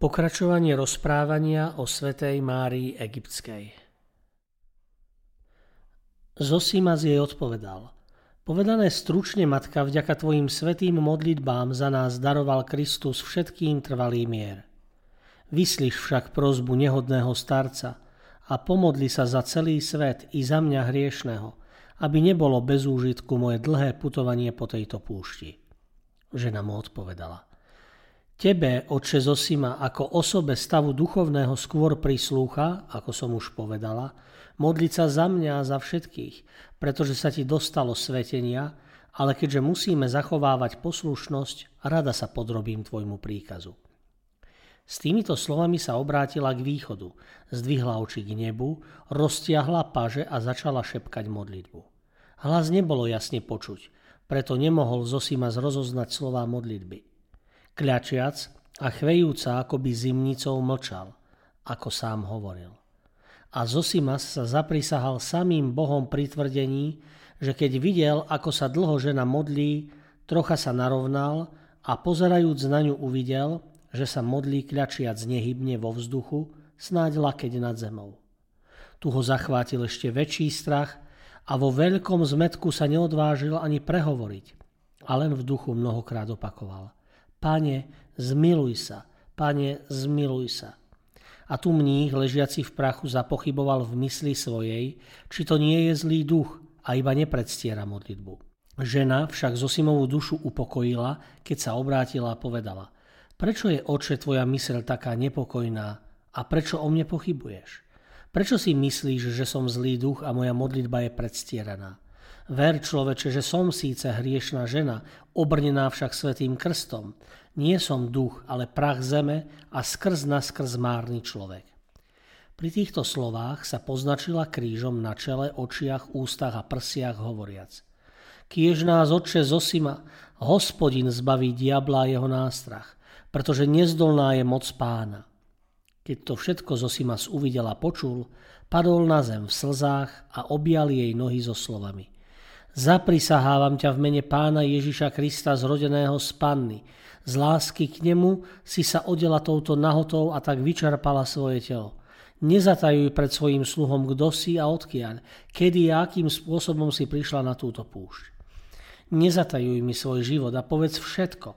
Pokračovanie rozprávania o svetej Márii Egyptskej Zosimas jej odpovedal Povedané stručne, matka, vďaka tvojim svetým modlitbám za nás daroval Kristus všetkým trvalý mier. Vyslíš však prozbu nehodného starca a pomodli sa za celý svet i za mňa hriešného, aby nebolo bez úžitku moje dlhé putovanie po tejto púšti. Žena mu odpovedala – Tebe, oče Zosima, ako osobe stavu duchovného skôr prislúcha, ako som už povedala, modliť sa za mňa a za všetkých, pretože sa ti dostalo svetenia, ale keďže musíme zachovávať poslušnosť, rada sa podrobím tvojmu príkazu. S týmito slovami sa obrátila k východu, zdvihla oči k nebu, roztiahla paže a začala šepkať modlitbu. Hlas nebolo jasne počuť, preto nemohol Zosima zrozoznať slová modlitby. Kľačiac a chvejúca akoby zimnicou mlčal, ako sám hovoril. A Zosimas sa zaprisahal samým Bohom pri tvrdení, že keď videl, ako sa dlho žena modlí, trocha sa narovnal a pozerajúc na ňu uvidel, že sa modlí kľačiac nehybne vo vzduchu, snáď lakeť nad zemou. Tu ho zachvátil ešte väčší strach a vo veľkom zmetku sa neodvážil ani prehovoriť, a len v duchu mnohokrát opakoval – Pane, zmiluj sa, pane, zmiluj sa. A tu mních, ležiaci v prachu, zapochyboval v mysli svojej, či to nie je zlý duch a iba nepredstiera modlitbu. Žena však Zosimovú dušu upokojila, keď sa obrátila a povedala Prečo je, oče, tvoja mysel taká nepokojná a prečo o mne pochybuješ? Prečo si myslíš, že som zlý duch a moja modlitba je predstieraná? Ver človeče, že som síce hriešná žena, obrnená však svetým krstom. Nie som duch, ale prach zeme a skrz na skrz márny človek. Pri týchto slovách sa poznačila krížom na čele, očiach, ústach a prsiach hovoriac. Kiež nás, Otče Zosima, hospodin zbaví diabla a jeho nástrach, pretože nezdolná je moc pána. Keď to všetko Zosimas uvidel a počul, padol na zem v slzách a objal jej nohy so slovami – Zaprisahávam ťa v mene pána Ježiša Krista zrodeného z panny. Z lásky k nemu si sa odela touto nahotou a tak vyčerpala svoje telo. Nezatajuj pred svojim sluhom, kto si a odkiaľ, kedy a akým spôsobom si prišla na túto púšť. Nezatajuj mi svoj život a povedz všetko,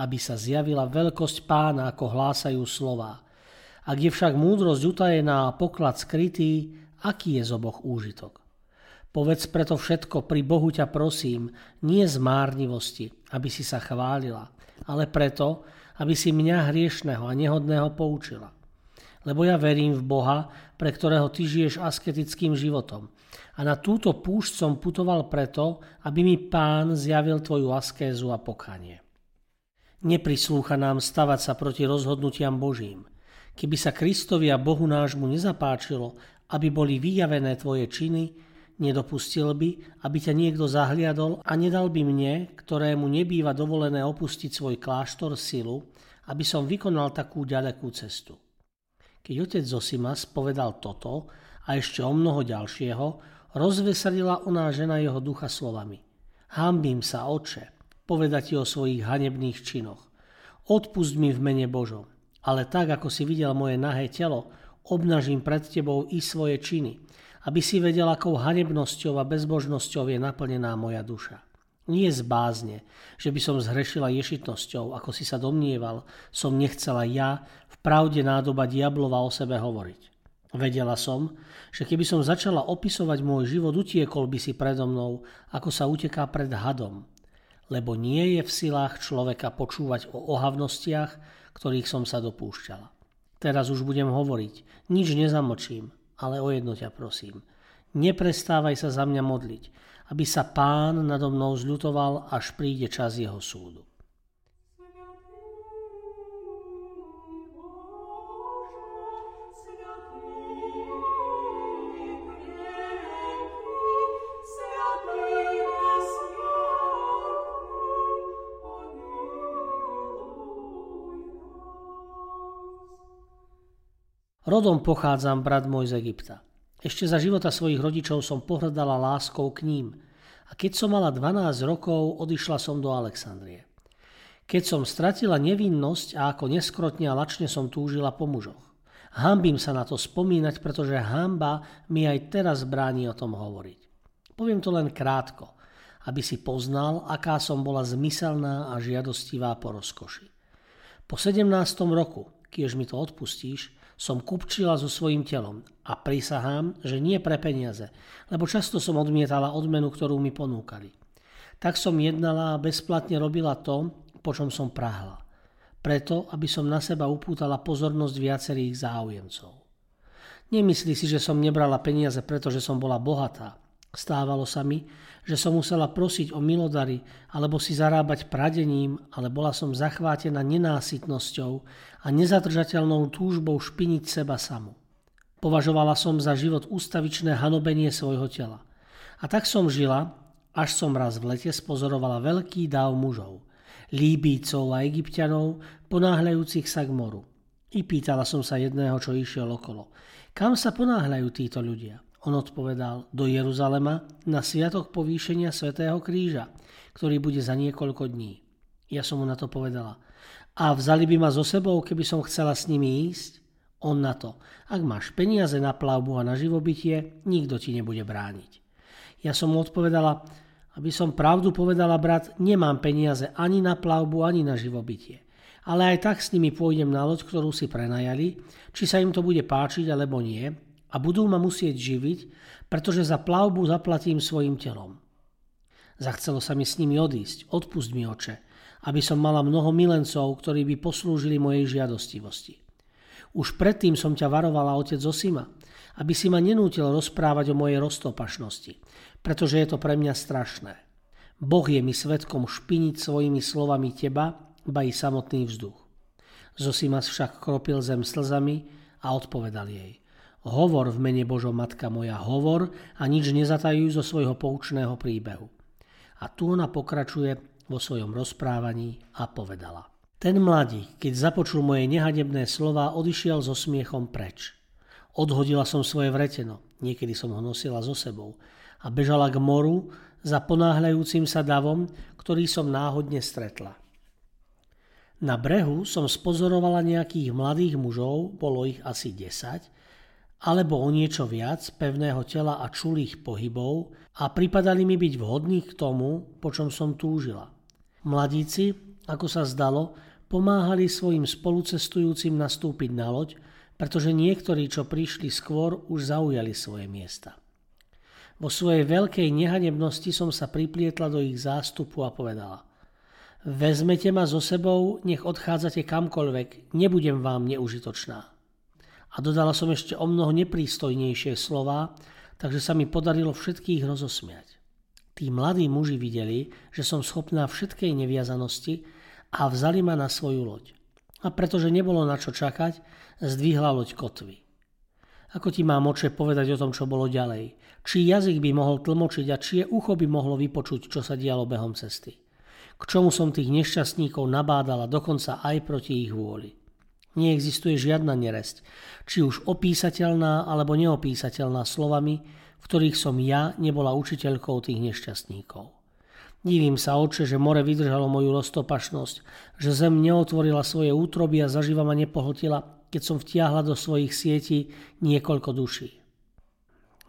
aby sa zjavila veľkosť pána, ako hlásajú slová. Ak je však múdrosť utajená a poklad skrytý, aký je z oboch úžitok? Povedz preto všetko, pri Bohu ťa prosím, nie z márnivosti, aby si sa chválila, ale preto, aby si mňa hriešného a nehodného poučila. Lebo ja verím v Boha, pre ktorého ty žiješ asketickým životom. A na túto púšť som putoval preto, aby mi pán zjavil tvoju askézu a pokanie. Neprislúcha nám stavať sa proti rozhodnutiam Božím. Keby sa Kristovi a Bohu nášmu nezapáčilo, aby boli vyjavené tvoje činy, Nedopustil by, aby ťa niekto zahliadol a nedal by mne, ktorému nebýva dovolené opustiť svoj kláštor silu, aby som vykonal takú ďalekú cestu. Keď otec Zosimas povedal toto a ešte o mnoho ďalšieho, rozveselila oná žena jeho ducha slovami. Hambím sa, oče, povedať ti o svojich hanebných činoch. Odpust mi v mene Božom, ale tak, ako si videl moje nahé telo, obnažím pred tebou i svoje činy, aby si vedel, akou hanebnosťou a bezbožnosťou je naplnená moja duša. Nie z bázne, že by som zhrešila ješitnosťou, ako si sa domnieval, som nechcela ja v pravde nádoba diablova o sebe hovoriť. Vedela som, že keby som začala opisovať môj život, utiekol by si predo mnou, ako sa uteká pred hadom. lebo nie je v silách človeka počúvať o ohavnostiach, ktorých som sa dopúšťala. Teraz už budem hovoriť, nič nezamočím, ale o jedno ťa prosím. Neprestávaj sa za mňa modliť, aby sa pán nado mnou zľutoval, až príde čas jeho súdu. Rodom pochádzam, brat môj z Egypta. Ešte za života svojich rodičov som pohľadala láskou k ním a keď som mala 12 rokov, odišla som do Alexandrie. Keď som stratila nevinnosť a ako neskrotne a lačne som túžila po mužoch. Hambím sa na to spomínať, pretože hamba mi aj teraz bráni o tom hovoriť. Poviem to len krátko, aby si poznal, aká som bola zmyselná a žiadostivá po rozkoši. Po 17. roku, kiež mi to odpustíš, som kupčila so svojím telom a prisahám, že nie pre peniaze, lebo často som odmietala odmenu, ktorú mi ponúkali. Tak som jednala a bezplatne robila to, po čom som prahla. Preto, aby som na seba upútala pozornosť viacerých záujemcov. Nemyslí si, že som nebrala peniaze, pretože som bola bohatá. Stávalo sa mi, že som musela prosiť o milodary alebo si zarábať pradením, ale bola som zachvátená nenásytnosťou a nezadržateľnou túžbou špiniť seba samu. Považovala som za život ústavičné hanobenie svojho tela. A tak som žila, až som raz v lete spozorovala veľký dáv mužov, Líbícov a Egyptianov, ponáhľajúcich sa k moru. I pýtala som sa jedného, čo išiel okolo. Kam sa ponáhľajú títo ľudia? On odpovedal do Jeruzalema na sviatok povýšenia svätého kríža, ktorý bude za niekoľko dní. Ja som mu na to povedala. A vzali by ma so sebou, keby som chcela s nimi ísť? On na to. Ak máš peniaze na plavbu a na živobytie, nikto ti nebude brániť. Ja som mu odpovedala, aby som pravdu povedala, brat, nemám peniaze ani na plavbu, ani na živobytie. Ale aj tak s nimi pôjdem na loď, ktorú si prenajali, či sa im to bude páčiť alebo nie, a budú ma musieť živiť, pretože za plavbu zaplatím svojim telom. Zachcelo sa mi s nimi odísť, odpust mi oče, aby som mala mnoho milencov, ktorí by poslúžili mojej žiadostivosti. Už predtým som ťa varovala otec Zosima, aby si ma nenútil rozprávať o mojej roztopašnosti, pretože je to pre mňa strašné. Boh je mi svetkom špiniť svojimi slovami teba, ba i samotný vzduch. Zosimas však kropil zem slzami a odpovedal jej – Hovor v mene Božom Matka moja, hovor a nič nezatajuj zo svojho poučného príbehu. A tu ona pokračuje vo svojom rozprávaní a povedala. Ten mladý, keď započul moje nehadebné slova, odišiel so smiechom preč. Odhodila som svoje vreteno, niekedy som ho nosila so sebou a bežala k moru za ponáhľajúcim sa davom, ktorý som náhodne stretla. Na brehu som spozorovala nejakých mladých mužov, bolo ich asi 10, alebo o niečo viac pevného tela a čulých pohybov a pripadali mi byť vhodní k tomu, po čom som túžila. Mladíci, ako sa zdalo, pomáhali svojim spolucestujúcim nastúpiť na loď, pretože niektorí, čo prišli skôr, už zaujali svoje miesta. Vo svojej veľkej nehanebnosti som sa priplietla do ich zástupu a povedala Vezmete ma so sebou, nech odchádzate kamkoľvek, nebudem vám neužitočná. A dodala som ešte o mnoho neprístojnejšie slova, takže sa mi podarilo všetkých rozosmiať. Tí mladí muži videli, že som schopná všetkej neviazanosti a vzali ma na svoju loď. A pretože nebolo na čo čakať, zdvihla loď kotvy. Ako ti mám oče povedať o tom, čo bolo ďalej? Či jazyk by mohol tlmočiť a čie ucho by mohlo vypočuť, čo sa dialo behom cesty? K čomu som tých nešťastníkov nabádala dokonca aj proti ich vôli? Neexistuje žiadna neresť, či už opísateľná alebo neopísateľná slovami, v ktorých som ja nebola učiteľkou tých nešťastníkov. Divím sa, oče, že more vydržalo moju roztopašnosť, že zem neotvorila svoje útroby a zaživa ma nepohltila, keď som vtiahla do svojich sietí niekoľko duší.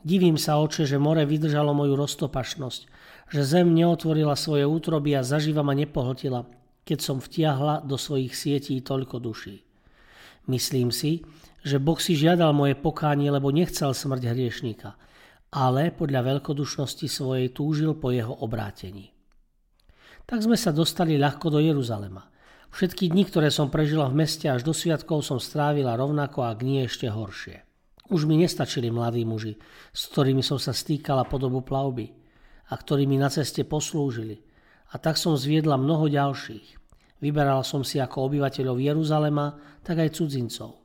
Divím sa, oče, že more vydržalo moju roztopašnosť, že zem neotvorila svoje útroby a zaživa ma nepohltila, keď som vtiahla do svojich sietí toľko duší. Myslím si, že Boh si žiadal moje pokánie, lebo nechcel smrť hriešníka, ale podľa veľkodušnosti svojej túžil po jeho obrátení. Tak sme sa dostali ľahko do Jeruzalema. Všetky dni, ktoré som prežila v meste až do sviatkov, som strávila rovnako a nie ešte horšie. Už mi nestačili mladí muži, s ktorými som sa stýkala po dobu plavby a ktorí mi na ceste poslúžili. A tak som zviedla mnoho ďalších. Vyberal som si ako obyvateľov Jeruzalema, tak aj cudzincov.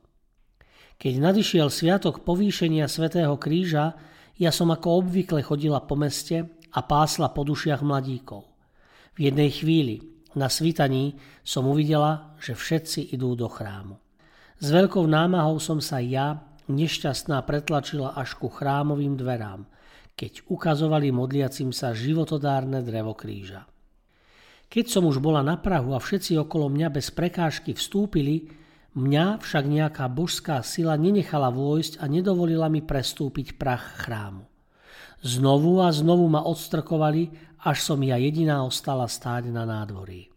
Keď nadišiel sviatok povýšenia svätého kríža, ja som ako obvykle chodila po meste a pásla po dušiach mladíkov. V jednej chvíli, na svítaní, som uvidela, že všetci idú do chrámu. S veľkou námahou som sa ja, nešťastná, pretlačila až ku chrámovým dverám, keď ukazovali modliacim sa životodárne drevo kríža. Keď som už bola na Prahu a všetci okolo mňa bez prekážky vstúpili, Mňa však nejaká božská sila nenechala vojsť a nedovolila mi prestúpiť prach chrámu. Znovu a znovu ma odstrkovali, až som ja jediná ostala stáť na nádvorí.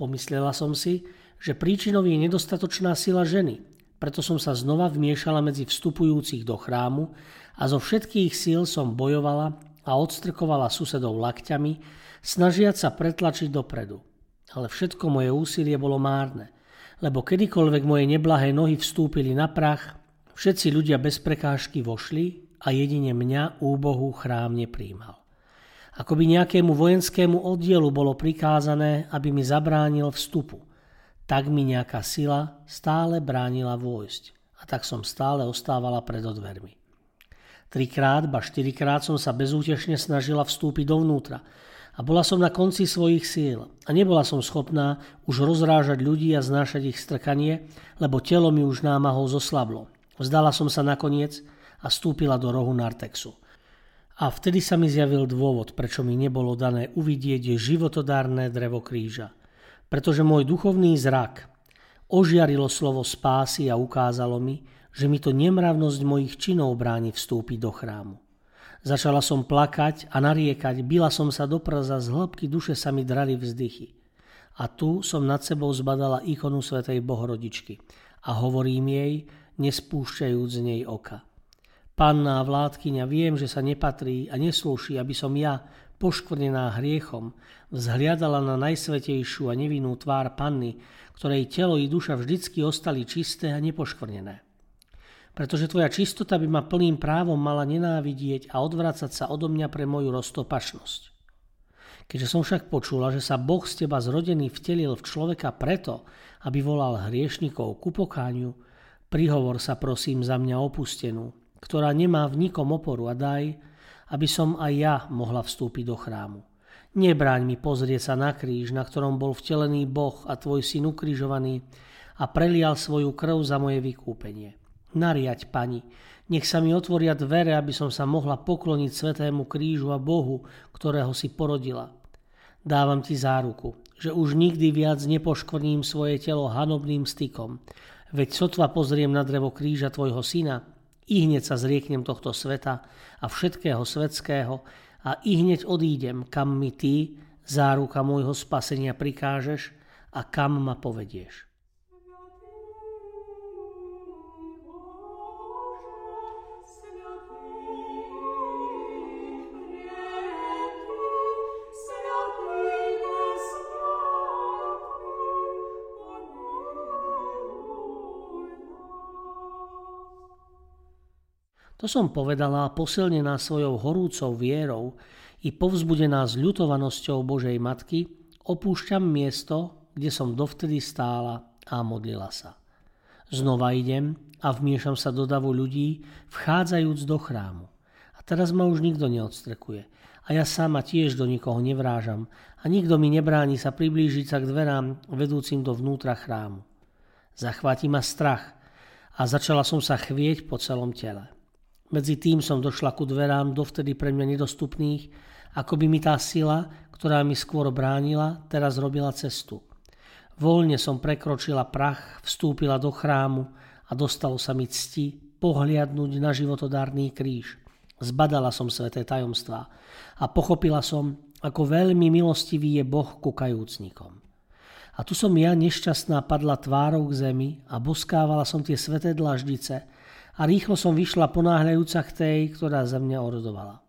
Pomyslela som si, že príčinou je nedostatočná sila ženy, preto som sa znova vmiešala medzi vstupujúcich do chrámu a zo všetkých síl som bojovala a odstrkovala susedov lakťami, snažiať sa pretlačiť dopredu. Ale všetko moje úsilie bolo márne – lebo kedykoľvek moje neblahé nohy vstúpili na prach, všetci ľudia bez prekážky vošli a jedine mňa úbohu chrám nepríjmal. Ako by nejakému vojenskému oddielu bolo prikázané, aby mi zabránil vstupu, tak mi nejaká sila stále bránila vojsť a tak som stále ostávala pred odvermi. Trikrát, ba štyrikrát som sa bezútešne snažila vstúpiť dovnútra, a bola som na konci svojich síl a nebola som schopná už rozrážať ľudí a znášať ich strkanie, lebo telo mi už námahou zoslablo. Vzdala som sa nakoniec a stúpila do rohu Nartexu. A vtedy sa mi zjavil dôvod, prečo mi nebolo dané uvidieť životodárne drevo kríža. Pretože môj duchovný zrak ožiarilo slovo spásy a ukázalo mi, že mi to nemravnosť mojich činov bráni vstúpiť do chrámu. Začala som plakať a nariekať, bila som sa do prza, z hĺbky duše sa mi drali vzdychy. A tu som nad sebou zbadala ikonu Svetej Bohorodičky a hovorím jej, nespúšťajúc z nej oka. Panna vládkyňa, viem, že sa nepatrí a neslúši, aby som ja, poškvrnená hriechom, vzhliadala na najsvetejšiu a nevinnú tvár panny, ktorej telo i duša vždycky ostali čisté a nepoškvrnené pretože tvoja čistota by ma plným právom mala nenávidieť a odvracať sa odo mňa pre moju roztopašnosť. Keďže som však počula, že sa Boh z teba zrodený vtelil v človeka preto, aby volal hriešnikov ku pokáňu, prihovor sa prosím za mňa opustenú, ktorá nemá v nikom oporu a daj, aby som aj ja mohla vstúpiť do chrámu. Nebráň mi pozrieť sa na kríž, na ktorom bol vtelený Boh a tvoj syn ukrižovaný a prelial svoju krv za moje vykúpenie. Nariať, pani, nech sa mi otvoria dvere, aby som sa mohla pokloniť Svetému krížu a Bohu, ktorého si porodila. Dávam ti záruku, že už nikdy viac nepoškvrním svoje telo hanobným stykom, veď sotva pozriem na drevo kríža tvojho syna, i hneď sa zrieknem tohto sveta a všetkého svetského a i hneď odídem, kam mi ty, záruka môjho spasenia, prikážeš a kam ma povedieš. To som povedala posilnená svojou horúcou vierou i povzbudená s ľutovanosťou Božej Matky, opúšťam miesto, kde som dovtedy stála a modlila sa. Znova idem a vmiešam sa do davu ľudí, vchádzajúc do chrámu. A teraz ma už nikto neodstrekuje. A ja sama tiež do nikoho nevrážam a nikto mi nebráni sa priblížiť sa k dverám vedúcim do vnútra chrámu. Zachváti ma strach a začala som sa chvieť po celom tele. Medzi tým som došla ku dverám dovtedy pre mňa nedostupných, ako by mi tá sila, ktorá mi skôr bránila, teraz robila cestu. Voľne som prekročila prach, vstúpila do chrámu a dostalo sa mi cti pohliadnúť na životodárný kríž. Zbadala som sveté tajomstvá a pochopila som, ako veľmi milostivý je Boh ku kajúcnikom. A tu som ja nešťastná padla tvárou k zemi a boskávala som tie sveté dlaždice, a rýchlo som vyšla ponáhľajúca k tej, ktorá za mňa orodovala.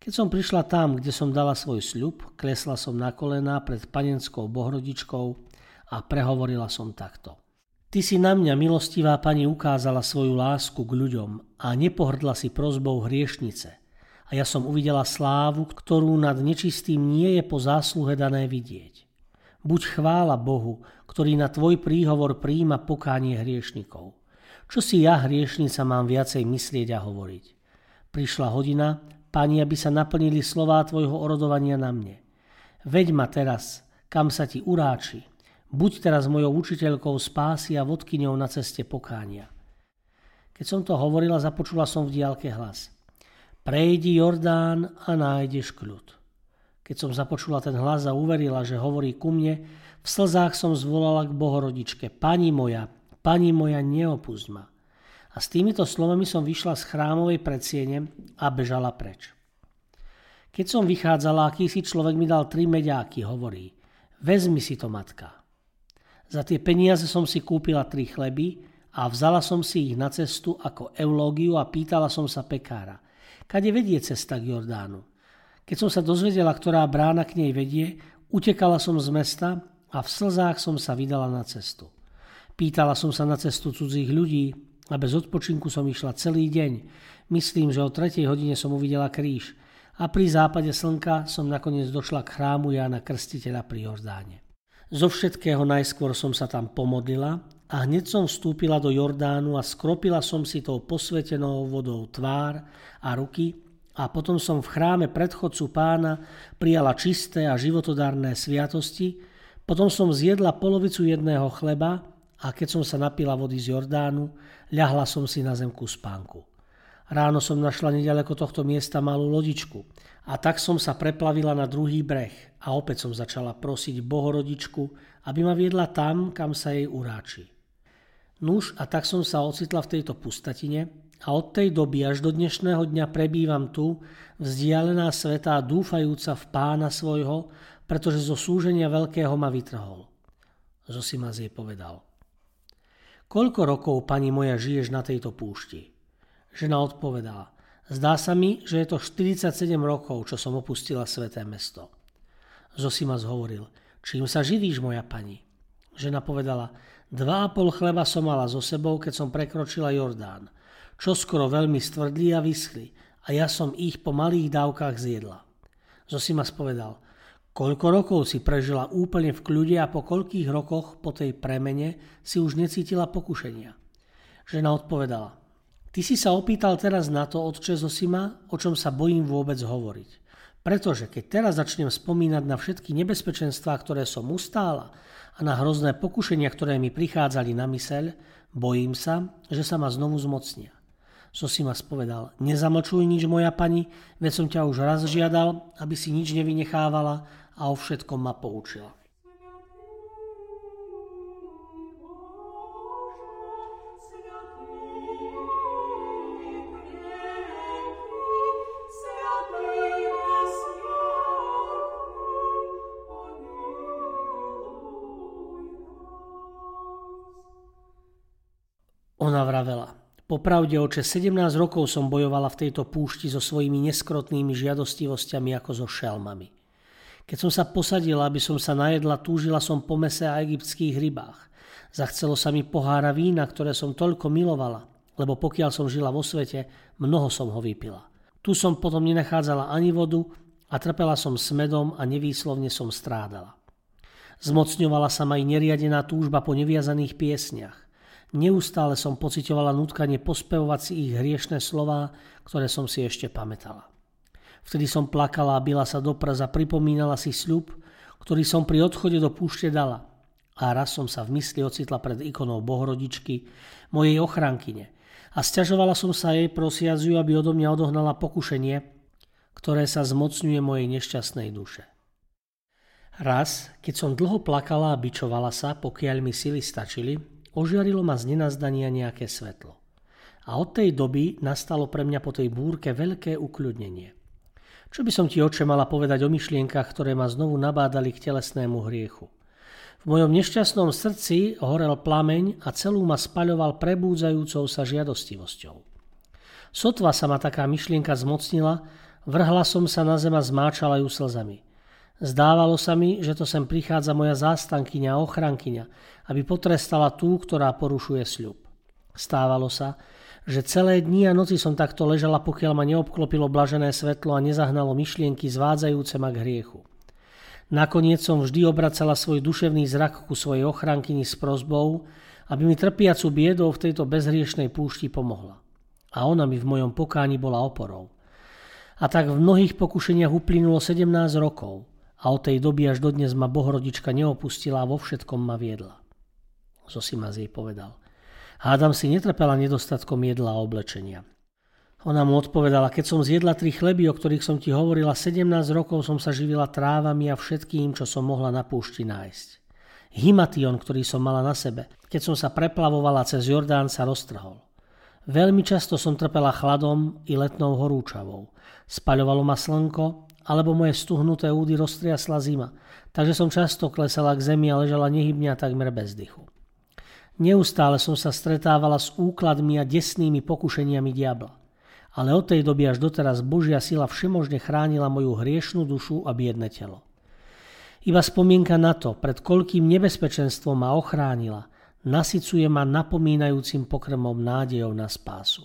Keď som prišla tam, kde som dala svoj sľub, klesla som na kolená pred panenskou bohrodičkou a prehovorila som takto. Ty si na mňa, milostivá pani, ukázala svoju lásku k ľuďom a nepohrdla si prozbou hriešnice. A ja som uvidela slávu, ktorú nad nečistým nie je po zásluhe dané vidieť. Buď chvála Bohu, ktorý na tvoj príhovor príjima pokánie hriešnikov. Čo si ja, hriešnica, mám viacej myslieť a hovoriť? Prišla hodina, pani, aby sa naplnili slová tvojho orodovania na mne. Veď ma teraz, kam sa ti uráči, Buď teraz mojou učiteľkou spásy a vodkyňou na ceste pokánia. Keď som to hovorila, započula som v diálke hlas. Prejdi Jordán a nájdeš kľud. Keď som započula ten hlas a uverila, že hovorí ku mne, v slzách som zvolala k Bohorodičke. Pani moja, pani moja, neopúšť ma. A s týmito slovami som vyšla z chrámovej predsiene a bežala preč. Keď som vychádzala, akýsi človek mi dal tri meďáky, hovorí. Vezmi si to, matka. Za tie peniaze som si kúpila tri chleby a vzala som si ich na cestu ako eulógiu a pýtala som sa pekára. Kade vedie cesta k Jordánu? Keď som sa dozvedela, ktorá brána k nej vedie, utekala som z mesta a v slzách som sa vydala na cestu. Pýtala som sa na cestu cudzích ľudí a bez odpočinku som išla celý deň. Myslím, že o tretej hodine som uvidela kríž a pri západe slnka som nakoniec došla k chrámu Jána Krstiteľa pri Jordáne. Zo všetkého najskôr som sa tam pomodlila a hneď som vstúpila do Jordánu a skropila som si tou posvetenou vodou tvár a ruky a potom som v chráme predchodcu pána prijala čisté a životodárne sviatosti, potom som zjedla polovicu jedného chleba a keď som sa napila vody z Jordánu, ľahla som si na zemku spánku. Ráno som našla nedaleko tohto miesta malú lodičku a tak som sa preplavila na druhý breh a opäť som začala prosiť Bohorodičku, aby ma viedla tam, kam sa jej uráči. Nuž a tak som sa ocitla v tejto pustatine a od tej doby až do dnešného dňa prebývam tu, vzdialená svetá, dúfajúca v pána svojho, pretože zo súženia veľkého ma vytrhol. Zosima jej povedal. Koľko rokov, pani moja, žiješ na tejto púšti? Žena odpovedala. Zdá sa mi, že je to 47 rokov, čo som opustila sveté mesto. Zosimas hovoril, čím sa živíš, moja pani? Žena povedala, dva a pol chleba som mala so sebou, keď som prekročila Jordán. Čo skoro veľmi stvrdli a vyschli a ja som ich po malých dávkach zjedla. Zosimas povedal, koľko rokov si prežila úplne v kľude a po koľkých rokoch po tej premene si už necítila pokušenia. Žena odpovedala, Ty si sa opýtal teraz na to, otče Zosima, o čom sa bojím vôbec hovoriť. Pretože keď teraz začnem spomínať na všetky nebezpečenstvá, ktoré som ustála a na hrozné pokušenia, ktoré mi prichádzali na myseľ, bojím sa, že sa ma znovu zmocnia. Zosima spovedal, nezamlčuj nič, moja pani, veď som ťa už raz žiadal, aby si nič nevynechávala a o všetkom ma poučila. Ona vravela, popravde oče, 17 rokov som bojovala v tejto púšti so svojimi neskrotnými žiadostivosťami ako so šelmami. Keď som sa posadila, aby som sa najedla, túžila som po mese a egyptských rybách. Zachcelo sa mi pohára vína, ktoré som toľko milovala, lebo pokiaľ som žila vo svete, mnoho som ho vypila. Tu som potom nenachádzala ani vodu a trpela som smedom a nevýslovne som strádala. Zmocňovala sa ma aj neriadená túžba po neviazaných piesniach. Neustále som pocitovala nutkanie pospevovať si ich hriešne slová, ktoré som si ešte pamätala. Vtedy som plakala a bila sa do prza, pripomínala si sľub, ktorý som pri odchode do púšte dala. A raz som sa v mysli ocitla pred ikonou Bohorodičky, mojej ochrankyne. A stiažovala som sa jej, prosiac ju, aby odo mňa odohnala pokušenie, ktoré sa zmocňuje mojej nešťastnej duše. Raz, keď som dlho plakala a bičovala sa, pokiaľ mi sily stačili, ožiarilo ma z nenazdania nejaké svetlo. A od tej doby nastalo pre mňa po tej búrke veľké ukľudnenie. Čo by som ti, oče, mala povedať o myšlienkach, ktoré ma znovu nabádali k telesnému hriechu? V mojom nešťastnom srdci horel plameň a celú ma spaľoval prebúdzajúcou sa žiadostivosťou. Sotva sa ma taká myšlienka zmocnila, Vrhla som sa na zem a zmáčala ju slzami. Zdávalo sa mi, že to sem prichádza moja zástankyňa a ochrankyňa, aby potrestala tú, ktorá porušuje sľub. Stávalo sa, že celé dni a noci som takto ležala, pokiaľ ma neobklopilo blažené svetlo a nezahnalo myšlienky zvádzajúce ma k hriechu. Nakoniec som vždy obracala svoj duševný zrak ku svojej ochrankyni s prozbou, aby mi trpiacu biedou v tejto bezhriešnej púšti pomohla. A ona mi v mojom pokáni bola oporou. A tak v mnohých pokušeniach uplynulo 17 rokov a od tej doby až dodnes ma Bohorodička neopustila a vo všetkom ma viedla. Zosimas jej povedal. Hádam si netrpela nedostatkom jedla a oblečenia. Ona mu odpovedala, keď som zjedla tri chleby, o ktorých som ti hovorila, 17 rokov som sa živila trávami a všetkým, čo som mohla na púšti nájsť. Himation, ktorý som mala na sebe, keď som sa preplavovala cez Jordán, sa roztrhol. Veľmi často som trpela chladom i letnou horúčavou. Spaľovalo ma slnko, alebo moje stuhnuté údy roztriasla zima, takže som často klesala k zemi a ležala nehybne a takmer bez dychu. Neustále som sa stretávala s úkladmi a desnými pokušeniami diabla ale od tej doby až doteraz Božia sila všemožne chránila moju hriešnú dušu a biedne telo. Iba spomienka na to, pred koľkým nebezpečenstvom ma ochránila, nasycuje ma napomínajúcim pokrmom nádejov na spásu.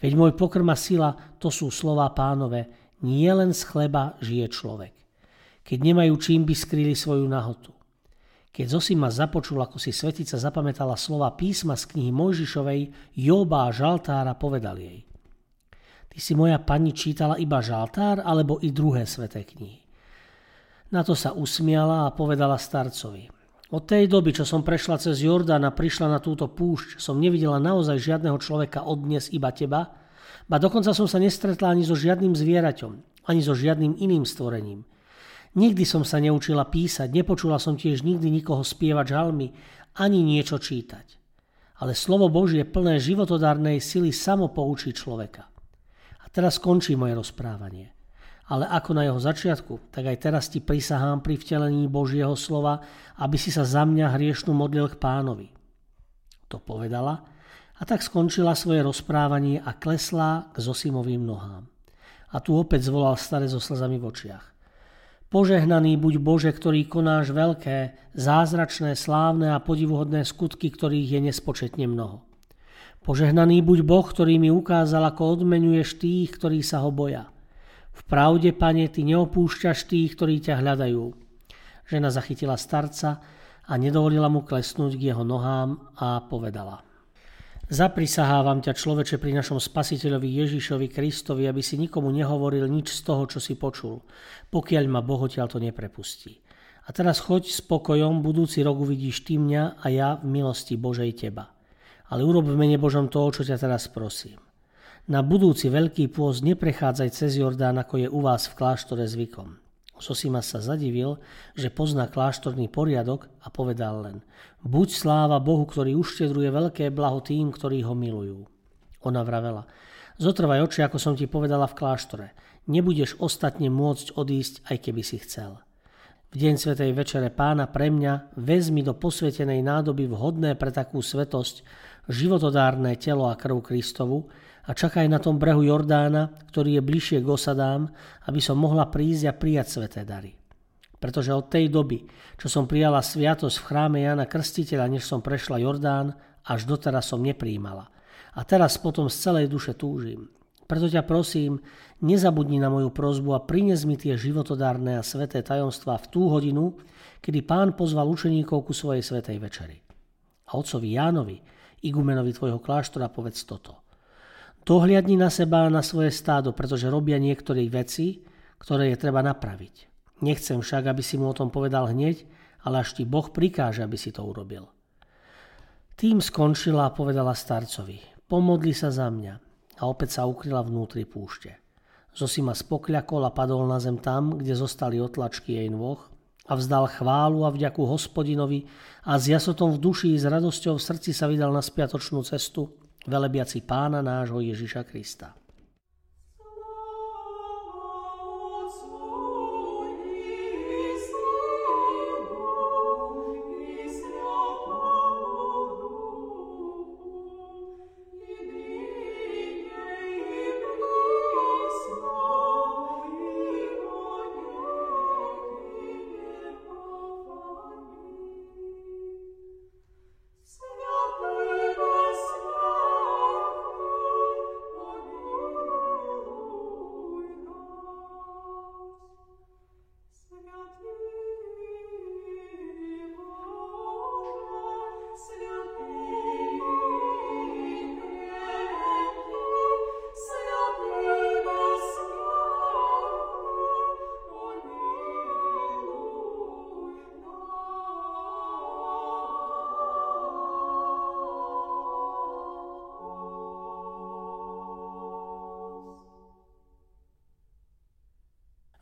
Veď môj pokrm a sila, to sú slova pánové, nie len z chleba žije človek. Keď nemajú čím by skrýli svoju nahotu. Keď Zosima započul, ako si svetica zapamätala slova písma z knihy Mojžišovej, Joba a Žaltára povedal jej – Ty si moja pani čítala iba žaltár alebo i druhé sveté knihy. Na to sa usmiala a povedala starcovi. Od tej doby, čo som prešla cez Jordán a prišla na túto púšť, som nevidela naozaj žiadneho človeka od dnes iba teba, ba dokonca som sa nestretla ani so žiadnym zvieraťom, ani so žiadnym iným stvorením. Nikdy som sa neučila písať, nepočula som tiež nikdy nikoho spievať žalmy, ani niečo čítať. Ale slovo Božie plné životodárnej sily samo poučí človeka. Teraz končí moje rozprávanie. Ale ako na jeho začiatku, tak aj teraz ti prisahám pri vtelení Božieho slova, aby si sa za mňa hriešnú modlil k pánovi. To povedala a tak skončila svoje rozprávanie a klesla k Zosimovým nohám. A tu opäť zvolal stare so slzami v očiach. Požehnaný buď Bože, ktorý konáš veľké, zázračné, slávne a podivuhodné skutky, ktorých je nespočetne mnoho. Požehnaný buď Boh, ktorý mi ukázal, ako odmenuješ tých, ktorí sa ho boja. V pravde, pane, ty neopúšťaš tých, ktorí ťa hľadajú. Žena zachytila starca a nedovolila mu klesnúť k jeho nohám a povedala. Zaprisahávam ťa, človeče, pri našom spasiteľovi Ježišovi Kristovi, aby si nikomu nehovoril nič z toho, čo si počul, pokiaľ ma Boh to neprepustí. A teraz choď s pokojom, budúci rok uvidíš ty mňa a ja v milosti Božej teba ale urob v mene Božom toho, čo ťa teraz prosím. Na budúci veľký pôst neprechádzaj cez Jordán, ako je u vás v kláštore zvykom. Sosimas sa zadivil, že pozná kláštorný poriadok a povedal len Buď sláva Bohu, ktorý uštedruje veľké blaho tým, ktorí ho milujú. Ona vravela Zotrvaj oči, ako som ti povedala v kláštore. Nebudeš ostatne môcť odísť, aj keby si chcel. V deň Svetej Večere pána pre mňa vezmi do posvetenej nádoby vhodné pre takú svetosť životodárne telo a krv Kristovu a čakaj na tom brehu Jordána, ktorý je bližšie k osadám, aby som mohla prísť a prijať sveté dary. Pretože od tej doby, čo som prijala sviatosť v chráme Jana Krstiteľa, než som prešla Jordán, až doteraz som nepríjmala. A teraz potom z celej duše túžim. Preto ťa prosím, nezabudni na moju prozbu a prines mi tie životodárne a sveté tajomstvá v tú hodinu, kedy pán pozval učeníkov ku svojej svetej večeri. A otcovi Jánovi, igumenovi tvojho kláštora povedz toto. Dohliadni na seba a na svoje stádo, pretože robia niektoré veci, ktoré je treba napraviť. Nechcem však, aby si mu o tom povedal hneď, ale až ti Boh prikáže, aby si to urobil. Tým skončila a povedala starcovi, pomodli sa za mňa a opäť sa ukryla vnútri púšte. Zosima spokľakol a padol na zem tam, kde zostali otlačky jej nôh a vzdal chválu a vďaku hospodinovi a s jasotom v duši i s radosťou v srdci sa vydal na spiatočnú cestu, velebiaci pána nášho Ježiša Krista.